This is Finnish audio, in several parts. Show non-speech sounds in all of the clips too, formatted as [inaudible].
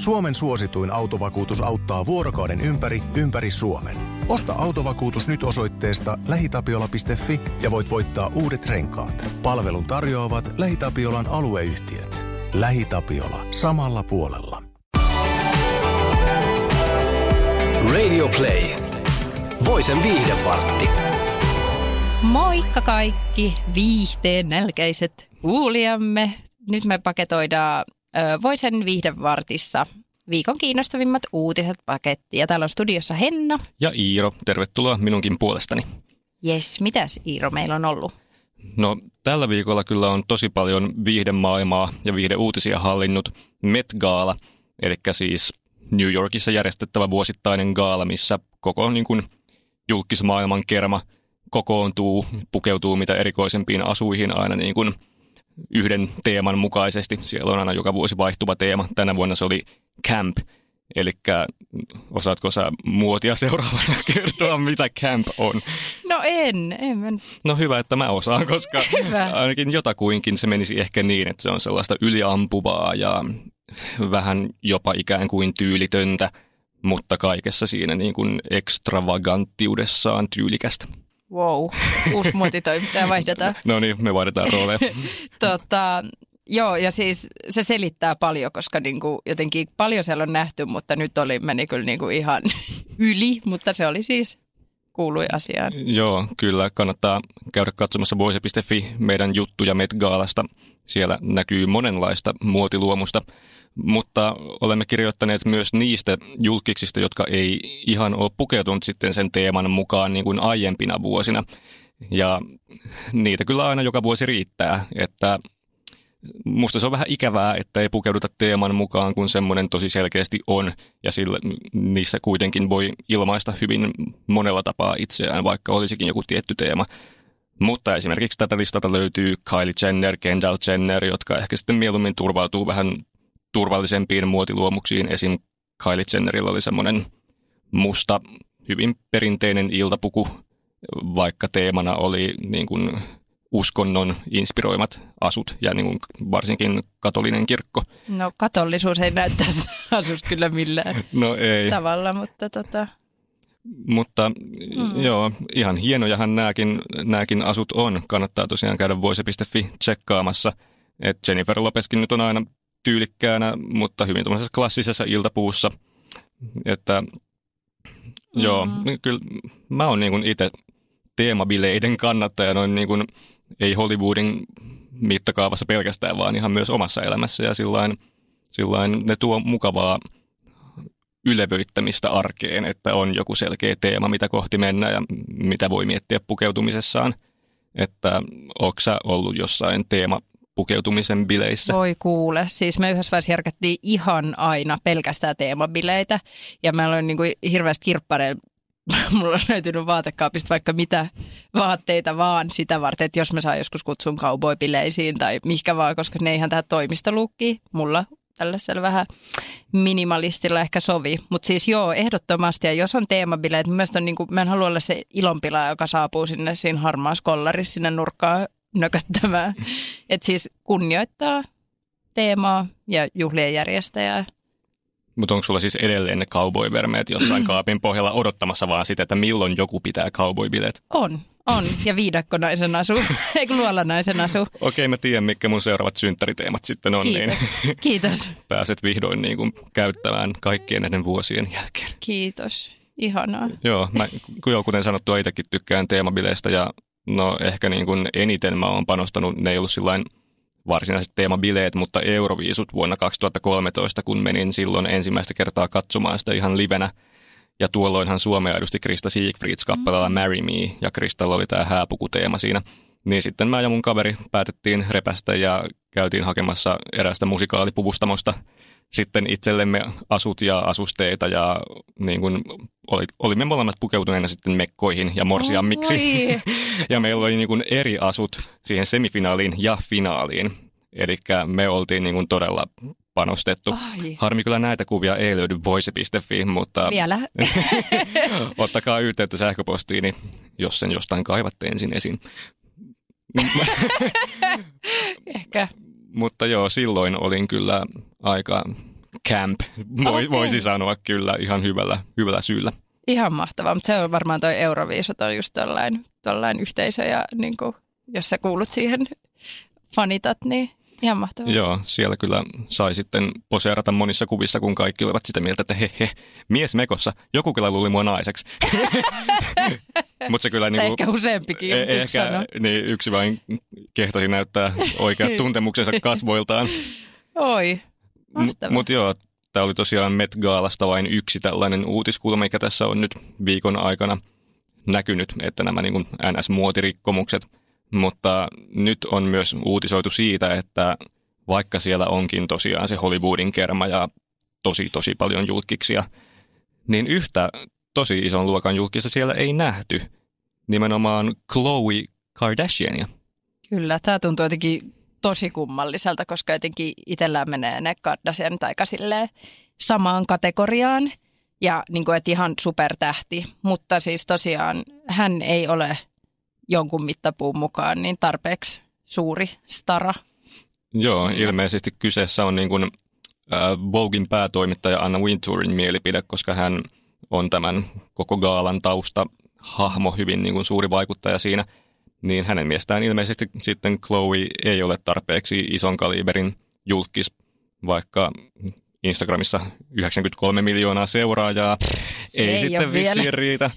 Suomen suosituin autovakuutus auttaa vuorokauden ympäri, ympäri Suomen. Osta autovakuutus nyt osoitteesta lähitapiola.fi ja voit voittaa uudet renkaat. Palvelun tarjoavat LähiTapiolan alueyhtiöt. LähiTapiola. Samalla puolella. Radio Play. Voisen viihdepartti. Moikka kaikki viihteen nälkäiset kuulijamme. Nyt me paketoidaan Voisen viihdevartissa viikon kiinnostavimmat uutiset paketti. Ja täällä on studiossa Henna. Ja Iiro, tervetuloa minunkin puolestani. Jes, mitäs Iiro meillä on ollut? No tällä viikolla kyllä on tosi paljon viihdemaailmaa ja viihdeuutisia hallinnut Met Gala, eli siis New Yorkissa järjestettävä vuosittainen gaala, missä koko niin kuin, julkismaailman kerma kokoontuu, pukeutuu mitä erikoisempiin asuihin aina niin kuin yhden teeman mukaisesti. Siellä on aina joka vuosi vaihtuva teema. Tänä vuonna se oli camp, eli osaatko sä muotia seuraavana [laughs] kertoa, mitä camp on? No en, en mä... No hyvä, että mä osaan, koska [laughs] Hyvä. ainakin jotakuinkin se menisi ehkä niin, että se on sellaista yliampuvaa ja vähän jopa ikään kuin tyylitöntä, mutta kaikessa siinä niin kuin ekstravaganttiudessaan tyylikästä. Wow, uusi muotitoimittaja vaihdetaan. No niin, me vaihdetaan rooleja. tota, joo, ja siis se selittää paljon, koska niinku jotenkin paljon siellä on nähty, mutta nyt oli, meni kyllä niinku ihan [laughs] yli, mutta se oli siis kuului asiaan. Joo, kyllä kannattaa käydä katsomassa voise.fi meidän juttuja Met Gaalasta. Siellä näkyy monenlaista muotiluomusta, mutta olemme kirjoittaneet myös niistä julkiksista, jotka ei ihan ole pukeutunut sitten sen teeman mukaan niin kuin aiempina vuosina. Ja niitä kyllä aina joka vuosi riittää, että musta se on vähän ikävää, että ei pukeuduta teeman mukaan, kun semmoinen tosi selkeästi on, ja sillä, niissä kuitenkin voi ilmaista hyvin monella tapaa itseään, vaikka olisikin joku tietty teema. Mutta esimerkiksi tätä listalta löytyy Kylie Jenner, Kendall Jenner, jotka ehkä sitten mieluummin turvautuu vähän turvallisempiin muotiluomuksiin. Esim. Kylie Jennerillä oli semmoinen musta, hyvin perinteinen iltapuku, vaikka teemana oli niin kuin uskonnon inspiroimat asut ja niin kuin varsinkin katolinen kirkko. No katollisuus ei näyttäisi [laughs] asusta kyllä millään No ei, tavalla, mutta tota, mutta mm. joo, ihan hienojahan nämäkin, nämäkin asut on. Kannattaa tosiaan käydä voise.fi tsekkaamassa. Et Jennifer Lopeskin nyt on aina tyylikkäänä, mutta hyvin tuollaisessa klassisessa iltapuussa. Että joo, Mm. kyllä mä oon niin itse teemabileiden kannattaja noin niin kuin, ei Hollywoodin mittakaavassa pelkästään, vaan ihan myös omassa elämässä ja sillain, sillain ne tuo mukavaa ylevöittämistä arkeen, että on joku selkeä teema, mitä kohti mennä ja mitä voi miettiä pukeutumisessaan. Että onko sä ollut jossain teema pukeutumisen bileissä? voi kuule. Siis me yhdessä vaiheessa järkättiin ihan aina pelkästään teemabileitä ja mä olen niin kuin hirveästi kirppareen [laughs] Mulla on löytynyt vaatekaapista vaikka mitä vaatteita vaan sitä varten, että jos mä saan joskus kutsun cowboy-bileisiin tai mihinkä vaan, koska ne ihan tähän toimistolukkiin mulla tällaisella vähän minimalistilla ehkä sovi. Mutta siis joo, ehdottomasti. Ja jos on teemabileet, niin niin kuin, mä en halua olla se ilonpila, joka saapuu sinne siinä harmaassa kollarissa sinne nurkkaan nököttämään. Että siis kunnioittaa teemaa ja juhlien järjestäjää. Mutta onko sulla siis edelleen ne cowboy-vermeet jossain [clears throat] kaapin pohjalla odottamassa vaan sitä, että milloin joku pitää cowboy-bileet? On, on. Ja viidakkonaisen asu, [laughs] eikö luolanaisen asu. Okei, mä tiedän, mitkä mun seuraavat synttäriteemat sitten on, Kiitos. niin [laughs] Kiitos. pääset vihdoin niin kuin käyttämään kaikkien näiden vuosien jälkeen. Kiitos. Ihanaa. Joo, mä, joo, kuten sanottua, itsekin tykkään teemabileistä ja no ehkä niin kuin eniten mä oon panostanut, ne ei ollut sillain varsinaiset teemabileet, mutta Euroviisut vuonna 2013, kun menin silloin ensimmäistä kertaa katsomaan sitä ihan livenä. Ja tuolloinhan Suomea edusti Krista Siegfrieds kappaleella Marry Me, ja Kristalla oli tämä hääpukuteema siinä. Niin sitten mä ja mun kaveri päätettiin repästä ja käytiin hakemassa eräästä musikaalipuvustamosta sitten itsellemme asut ja asusteita ja niin kuin oli, olimme molemmat pukeutuneena sitten mekkoihin ja morsiammiksi. Oi. [laughs] ja meillä oli niin kuin eri asut siihen semifinaaliin ja finaaliin. Eli me oltiin niin kuin todella panostettu. Ai. Harmi kyllä näitä kuvia ei löydy voice.fi, mutta Vielä. [laughs] [laughs] ottakaa yhteyttä sähköpostiini, jos sen jostain kaivatte ensin esiin. Ehkä. Mutta joo, silloin olin kyllä aika camp, voi, Okei. voisi sanoa kyllä ihan hyvällä, hyvällä syyllä. Ihan mahtavaa, mutta se on varmaan toi Euroviisut on just tollain, tollain yhteisö ja niin kuin, jos sä kuulut siihen fanitat, niin ihan mahtavaa. Joo, siellä kyllä sai sitten poseerata monissa kuvissa, kun kaikki olivat sitä mieltä, että he, he mies mekossa, joku kyllä luuli mua naiseksi. [laughs] Mutta se kyllä niin kuin, ehkä useampikin e- yksi ehkä sano. niin, yksi vain kehtasi näyttää oikeat tuntemuksensa kasvoiltaan. Oi, Mutta mut joo, tämä oli tosiaan Met Gaalasta vain yksi tällainen uutiskulma, mikä tässä on nyt viikon aikana näkynyt, että nämä niin kuin NS-muotirikkomukset. Mutta nyt on myös uutisoitu siitä, että vaikka siellä onkin tosiaan se Hollywoodin kerma ja tosi tosi paljon julkiksia, niin yhtä tosi ison luokan julkista siellä ei nähty. Nimenomaan Khloe Kardashiania. Kyllä, tämä tuntuu jotenkin tosi kummalliselta, koska jotenkin itsellään menee ne Kardashianit aika silleen samaan kategoriaan. Ja niin kuin, että ihan supertähti, mutta siis tosiaan hän ei ole jonkun mittapuun mukaan niin tarpeeksi suuri stara. Joo, Siinä. ilmeisesti kyseessä on niin kuin, Voguein päätoimittaja Anna Wintourin mielipide, koska hän on tämän koko gaalan tausta hahmo, hyvin niin kuin suuri vaikuttaja siinä. Niin hänen mielestään ilmeisesti sitten Chloe ei ole tarpeeksi ison kaliberin julkis, vaikka Instagramissa 93 miljoonaa seuraajaa Se ei, ei sitten vissiin riitä.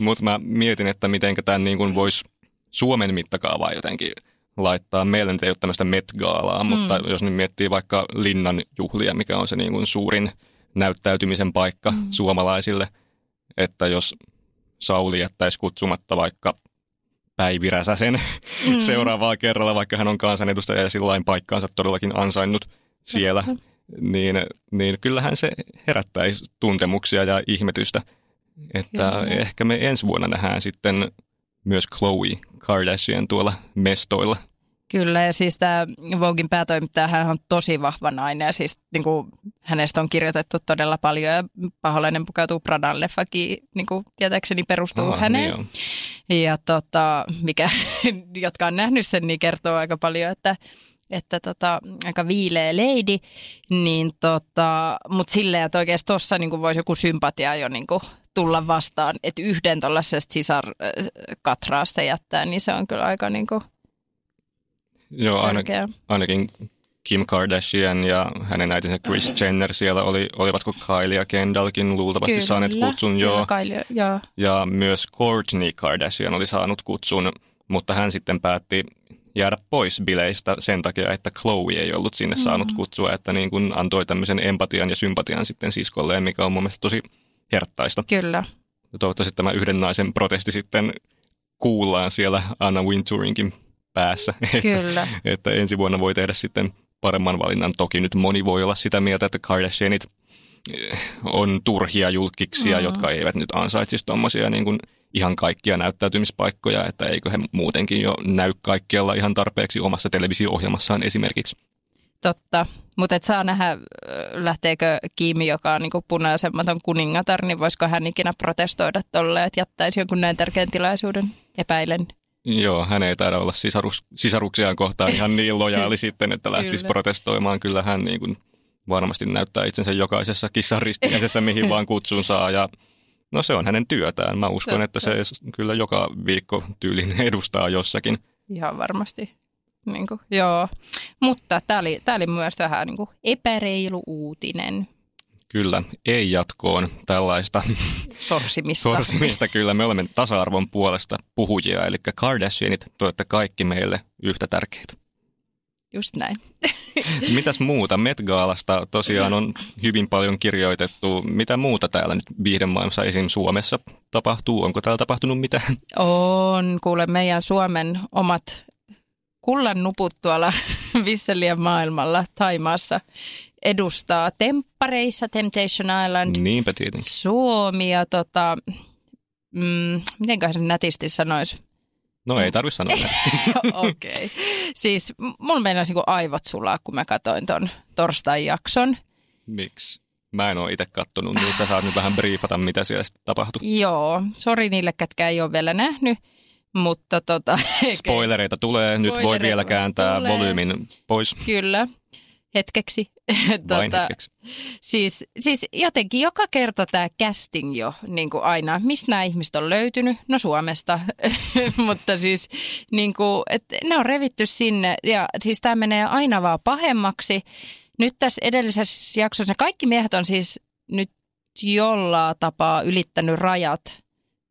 Mutta mä mietin, että miten tämän niin kuin voisi Suomen mittakaavaa jotenkin laittaa. Meillä nyt ei ole tämmöistä Met-gaalaa, mm. mutta jos nyt miettii vaikka Linnan juhlia, mikä on se niin kuin suurin näyttäytymisen paikka mm. suomalaisille, että jos Sauli jättäisi kutsumatta vaikka Päivi Räsäsen mm. [laughs] seuraavaa kerralla, vaikka hän on kansanedustaja ja sillain paikkaansa todellakin ansainnut siellä, niin, niin kyllähän se herättäisi tuntemuksia ja ihmetystä. Että Kyllä. ehkä me ensi vuonna nähdään sitten myös Chloe Kardashian tuolla mestoilla. Kyllä, ja siis tämä Voguein päätoimittaja, hän on tosi vahva nainen, ja siis niin kuin, hänestä on kirjoitettu todella paljon, ja Paholainen pukeutuu Pradan leffakin, niin kuin, tietääkseni perustuu Aha, häneen. niin Niin ja tota, mikä, [laughs] jotka on nähnyt sen, niin kertoo aika paljon, että, että tota, aika viileä lady, niin tota, mutta silleen, että oikeasti tuossa niin voisi joku sympatia jo niin kuin, tulla vastaan, että yhden tuollaisesta sisarkatraasta jättää, niin se on kyllä aika niin kuin, Joo, aina, tärkeää. ainakin Kim Kardashian ja hänen äitinsä Kris Jenner siellä oli, olivatko Kylie ja Kendallkin luultavasti Kyllä, saaneet kutsun, joo. Kylie, joo. Ja myös Kourtney Kardashian oli saanut kutsun, mutta hän sitten päätti jäädä pois bileistä sen takia, että Chloe ei ollut sinne Mm. saanut kutsua, että niin kuin antoi tämmöisen empatian ja sympatian sitten siskolleen, mikä on mun mielestä tosi herttaista. Kyllä. Ja toivottavasti tämä yhden naisen protesti sitten kuullaan siellä Anna Wintourinkin päässä, [laughs] että, Kyllä. että ensi vuonna voi tehdä sitten paremman valinnan. Toki nyt moni voi olla sitä mieltä, että Kardashianit eh, on turhia julkiksia, Mm. jotka eivät nyt ansaitsisi tuommoisia niin kuin ihan kaikkia näyttäytymispaikkoja, että eikö he muutenkin jo näy kaikkialla ihan tarpeeksi omassa televisio-ohjelmassaan esimerkiksi. Totta. Mutta et saa nähdä, lähteekö Kimi, joka on niinku punaisemmaton kuningatar, niin voisiko hän ikinä protestoida tolle, että jättäisi jonkun näin tärkeän tilaisuuden epäilen. Joo, hän ei taida olla sisarus, sisaruksiaan kohtaan ihan niin lojaali [laughs] sitten, että lähtisi Kyllä. protestoimaan. Kyllä hän niin kuin varmasti näyttää itsensä jokaisessa kissan ristiäisessä, mihin vaan kutsun saa. Ja no se on hänen työtään. Mä uskon, että se kyllä joka viikko tyylin edustaa jossakin. Ihan varmasti. Niinku, joo. Mutta tämä oli, tää oli myös vähän niinku epäreilu uutinen Kyllä, ei jatkoon tällaista [laughs] sorsimista. sorsimista. Kyllä me olemme tasa-arvon puolesta puhujia, eli Kardashianit, te kaikki meille yhtä tärkeitä. Just näin. [laughs] Mitäs muuta? Met-gaalasta tosiaan on hyvin paljon kirjoitettu. Mitä muuta täällä nyt viihdemaailmassa esim. Suomessa tapahtuu? Onko täällä tapahtunut mitään? On, kuule meidän Suomen omat kullan nuput tuolla [laughs] Visselien maailmalla Taimaassa edustaa temppareissa Temptation Island Niinpä tietenkin. Suomi ja tota, mm, mitenköhän se nätisti sanoisi? No ei tarvitse sanoa [laughs] näistä. Okei. Okay. Siis mulla meinasi niinku aivot sulaa, kun mä katsoin ton torstain jakson. Miksi? Mä en ole itse kattonut, niin sä saat nyt vähän briefata, mitä siellä sitten tapahtui. Joo, sori niille, ketkä ei ole vielä nähnyt, mutta tota... [laughs] Spoilereita tulee, nyt voi Spoilereita vielä kääntää tulee. volyymin pois. Kyllä. Hetkeksi. [laughs] Vain hetkeksi. Siis, siis jotenkin joka kerta tämä casting jo niin kuin aina, mistä nämä ihmiset on löytynyt? No Suomesta, [laughs] mutta siis niin kuin, että ne on revitty sinne ja siis tämä menee aina vaan pahemmaksi. Nyt tässä edellisessä jaksossa kaikki miehet on siis nyt jollain tapaa ylittänyt rajat,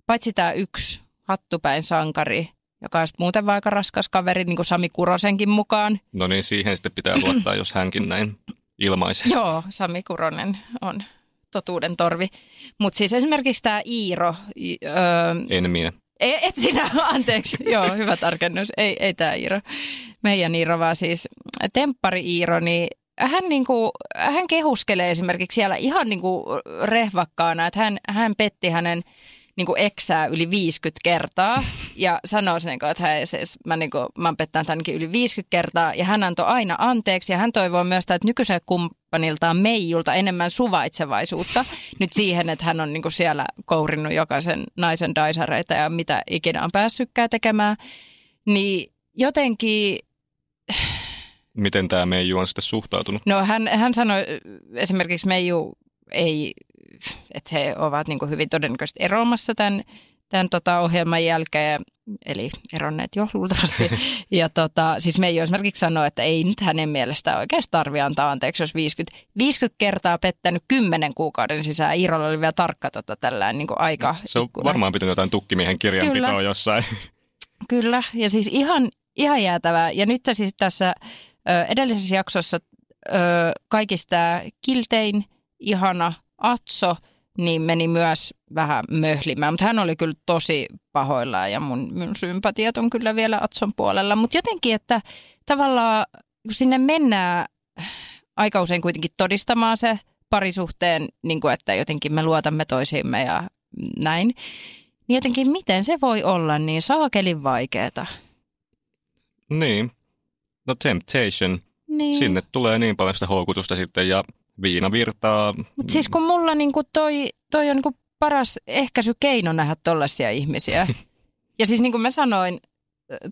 paitsi tämä yksi hattupäin sankari, joka on sitten muuten vaan aika raskas kaveri, niin kuin Sami Kurosenkin mukaan. No niin, siihen sitten pitää luottaa, jos hänkin näin ilmaisee. Joo, Sami Kuronen on totuuden torvi. Mutta siis esimerkiksi tämä Iiro. Öö, en minä. Ei, et sinä, [laughs] anteeksi. Joo, hyvä tarkennus. Ei, ei tämä Iiro. Meidän Iiro, vaan siis Temppari Iiro, niin hän, niinku, hän kehuskelee esimerkiksi siellä ihan niinku rehvakkaana, että hän, hän petti hänen niin kuin eksää yli 50 kertaa [laughs] ja sanoo sen, että hei, siis, mä, niin kuin, mä oon pettänyt ainakin yli 50 kertaa ja hän antoi aina anteeksi ja hän toivoo myös, että nykyisen kumppaniltaan Meijulta enemmän suvaitsevaisuutta [laughs] nyt siihen, että hän on niin kuin siellä kourinnut jokaisen naisen daisareita ja mitä ikinä on päässytkään tekemään, niin jotenkin [sighs] Miten tämä Meiju on sitten suhtautunut? No hän, hän sanoi esimerkiksi Meiju ei että he ovat niin hyvin todennäköisesti eroamassa tämän, tämän tota ohjelman jälkeen, eli eronneet jo luultavasti. [laughs] Ja tota, siis me ei esimerkiksi sanoa, että ei nyt hänen mielestä oikeasti tarvitse antaa anteeksi, jos 50, 50 kertaa pettänyt 10 kuukauden sisään. Iirolla oli vielä tarkka tota, tällainen niin kuin aika. Se on ikkuna. varmaan pitänyt jotain tukkimiehen kirjanpitoa Kyllä. jossain. Kyllä, ja siis ihan, ihan jäätävää. Ja nyt siis tässä ö, edellisessä jaksossa ö, kaikista kiltein, ihana – Atso niin meni myös vähän möhlimään, mutta hän oli kyllä tosi pahoillaan ja mun, mun sympatiat on kyllä vielä Atson puolella. Mutta jotenkin, että tavallaan kun sinne mennään aika usein kuitenkin todistamaan se parisuhteen, niin kuin että jotenkin me luotamme toisiimme ja näin, niin jotenkin miten se voi olla niin saakelin vaikeeta? Niin, no temptation. Niin. Sinne tulee niin paljon sitä houkutusta sitten ja viina virtaa. Mutta siis kun mulla niinku toi, toi on niinku paras ehkäisykeino nähdä tollaisia ihmisiä. [laughs] ja siis niin kuin mä sanoin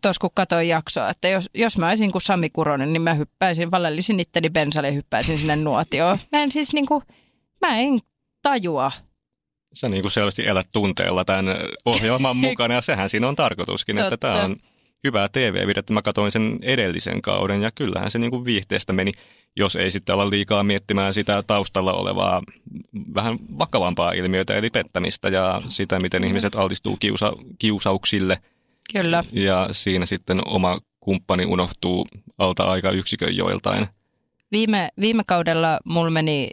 tuossa kun katsoin jaksoa, että jos, jos mä olisin kuin Sami Kuronen, niin mä hyppäisin, valellisin itteni bensalle ja hyppäisin sinne nuotioon. [laughs] Mä en siis niinku, mä en tajua. Sä niin kuin selvästi elät tunteella tämän ohjelman mukana ja sehän siinä on tarkoituskin, että tämä on hyvää TV-videttä. Mä katsoin sen edellisen kauden ja kyllähän se niin kuin viihteestä meni jos ei sitten olla liikaa miettimään sitä taustalla olevaa vähän vakavampaa ilmiötä, eli pettämistä ja sitä, miten ihmiset altistuu kiusa, kiusauksille. Kyllä. Ja siinä sitten oma kumppani unohtuu alta aika yksikön joiltain. Viime, viime kaudella mulla meni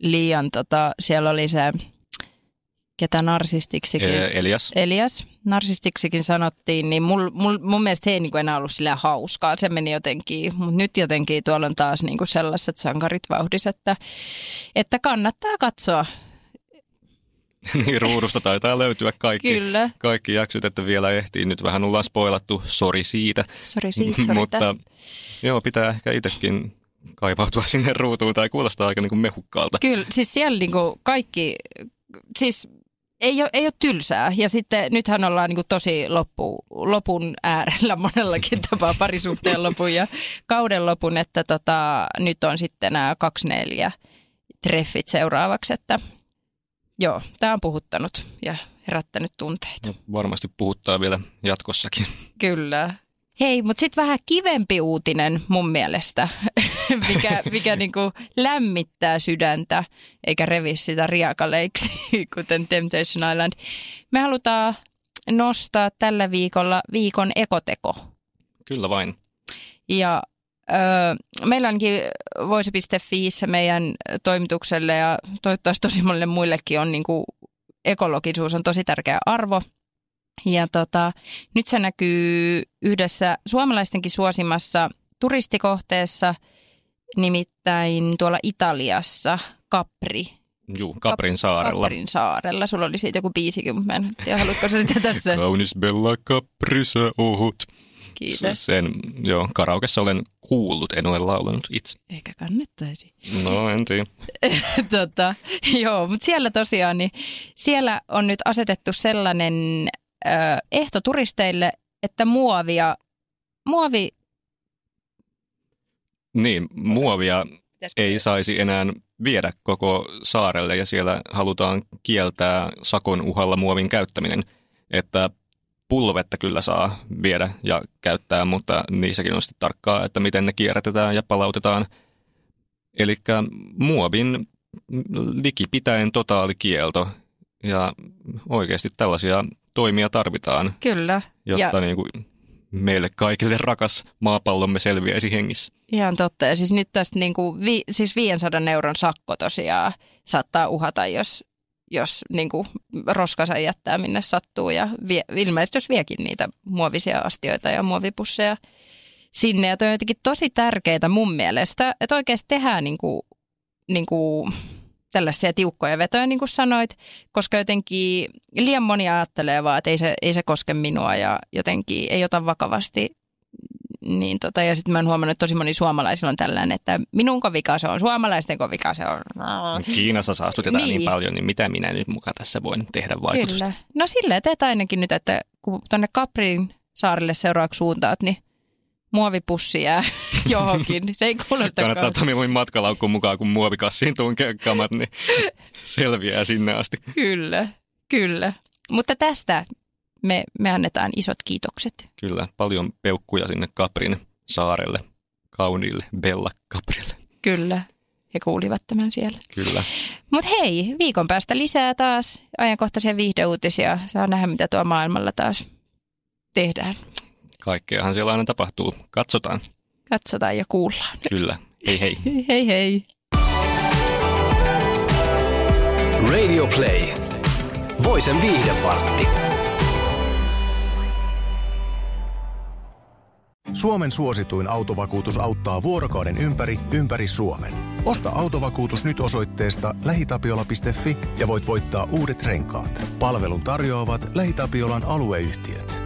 liian, tota, siellä oli se ketä narsistiksikin. Elias. Elias, narsistiksikin sanottiin, niin mul, mul, mun mielestä se ei niin kuin enää ollut sillä hauskaa. Se meni jotenkin, mutta nyt jotenkin tuolla on taas niin kuin sellaiset sankarit vauhdis, että, että kannattaa katsoa. [laughs] niin, ruudusta taitaa löytyä kaikki, Kyllä. kaikki jaksot, että vielä ehtii. Nyt vähän ollaan spoilattu, sori siitä. Sori siitä, sori Mutta tästä. joo, pitää ehkä itsekin kaipautua sinne ruutuun tai kuulostaa aika niin kuin mehukkaalta. Kyllä, siis siellä niin kuin kaikki, siis ei ole, ei ole tylsää. Ja sitten nythän ollaan niin tosi loppu, lopun äärellä [laughs] monellakin tapaa parisuhteen lopun ja kauden lopun, että tota, nyt on sitten nämä kaksi neljä treffit seuraavaksi, että joo, tämä on puhuttanut ja herättänyt tunteita. No, varmasti puhuttaa vielä jatkossakin. Kyllä. Hei, mutta sitten vähän kivempi uutinen mun mielestä, [laughs] mikä, mikä niinku lämmittää sydäntä eikä revi sitä riakaleiksi, [laughs] kuten Temptation Island. Me halutaan nostaa tällä viikolla viikon ekoteko. Kyllä vain. Ja öö, meillä onkin voisi.fiissä meidän toimitukselle ja toivottavasti tosi monille muillekin on niinku, ekologisuus on tosi tärkeä arvo – ja tota, nyt se näkyy yhdessä suomalaistenkin suosimassa turistikohteessa, nimittäin tuolla Italiassa, Capri. Juu, Caprin saarella. Caprin saarella. Sulla oli siitä joku en tiedä, haluatko sä sitä tässä? Kaunis Bella Capri, sä ohut. Kiitos. Sen, joo, karaokessa olen kuullut, en ole laulanut itse. Eikä kannattaisi. No, en tiedä. [laughs] tota, joo, mutta siellä tosiaan, niin siellä on nyt asetettu sellainen ehto turisteille, että muovia, muovi Niin, muovia ei saisi enää viedä koko saarelle ja siellä halutaan kieltää sakon uhalla muovin käyttäminen. Että pulvetta kyllä saa viedä ja käyttää, mutta niissäkin on sitten tarkkaa, että miten ne kierrätetään ja palautetaan. Eli muovin likipitäen totaalikielto ja oikeasti tällaisia toimia tarvitaan. Kyllä. Jotta ja... niin kuin meille kaikille rakas maapallomme selviäisi hengissä. Ihan totta. Ja siis nyt tästä niin kuin vi, siis 500 euron sakko tosiaan saattaa uhata, jos, jos niin kuin roskasa jättää minne sattuu. Ja vie, ilmeisesti jos viekin niitä muovisia astioita ja muovipusseja sinne. Ja toi on jotenkin tosi tärkeää mun mielestä, että oikeasti tehdään niin kuin, niin kuin tällaisia tiukkoja vetoja, niin kuin sanoit, koska jotenkin liian moni ajattelee vaan, että ei se, ei se koske minua ja jotenkin ei ota vakavasti. Niin tota, ja sitten mä oon huomannut, että tosi moni suomalaisilla on tällainen, että minun vika se on, suomalaisten vika se on. Kiinassa saastutetaan niin. niin paljon, niin mitä minä nyt mukaan tässä voin tehdä vaikutusta? Kyllä. No silleen teet ainakin nyt, että kun tuonne Kaprin saarelle seuraavaksi suuntaat, niin muovipussi jää [laughs] johonkin. Se ei kuulosta Kannattaa Tomi matkalaukkuun mukaan, kun muovikassiin tunkee kamat, niin [laughs] selviää sinne asti. Kyllä, kyllä. Mutta tästä me, me annetaan isot kiitokset. Kyllä, paljon peukkuja sinne Kaprin saarelle, kauniille Bella Kaprille. Kyllä, he kuulivat tämän siellä. Kyllä. Mutta hei, viikon päästä lisää taas ajankohtaisia viihdeuutisia. Saa nähdä, mitä tuo maailmalla taas tehdään. Kaikkeahan siellä aina tapahtuu. Katsotaan. Katsotaan ja kuullaan. Kyllä. Hei hei. [laughs] hei hei. Radio Play. Voisen viihdepartti. Suomen suosituin autovakuutus auttaa vuorokauden ympäri, ympäri Suomen. Osta autovakuutus nyt osoitteesta lähitapiola.fi ja voit voittaa uudet renkaat. Palvelun tarjoavat LähiTapiolan alueyhtiöt.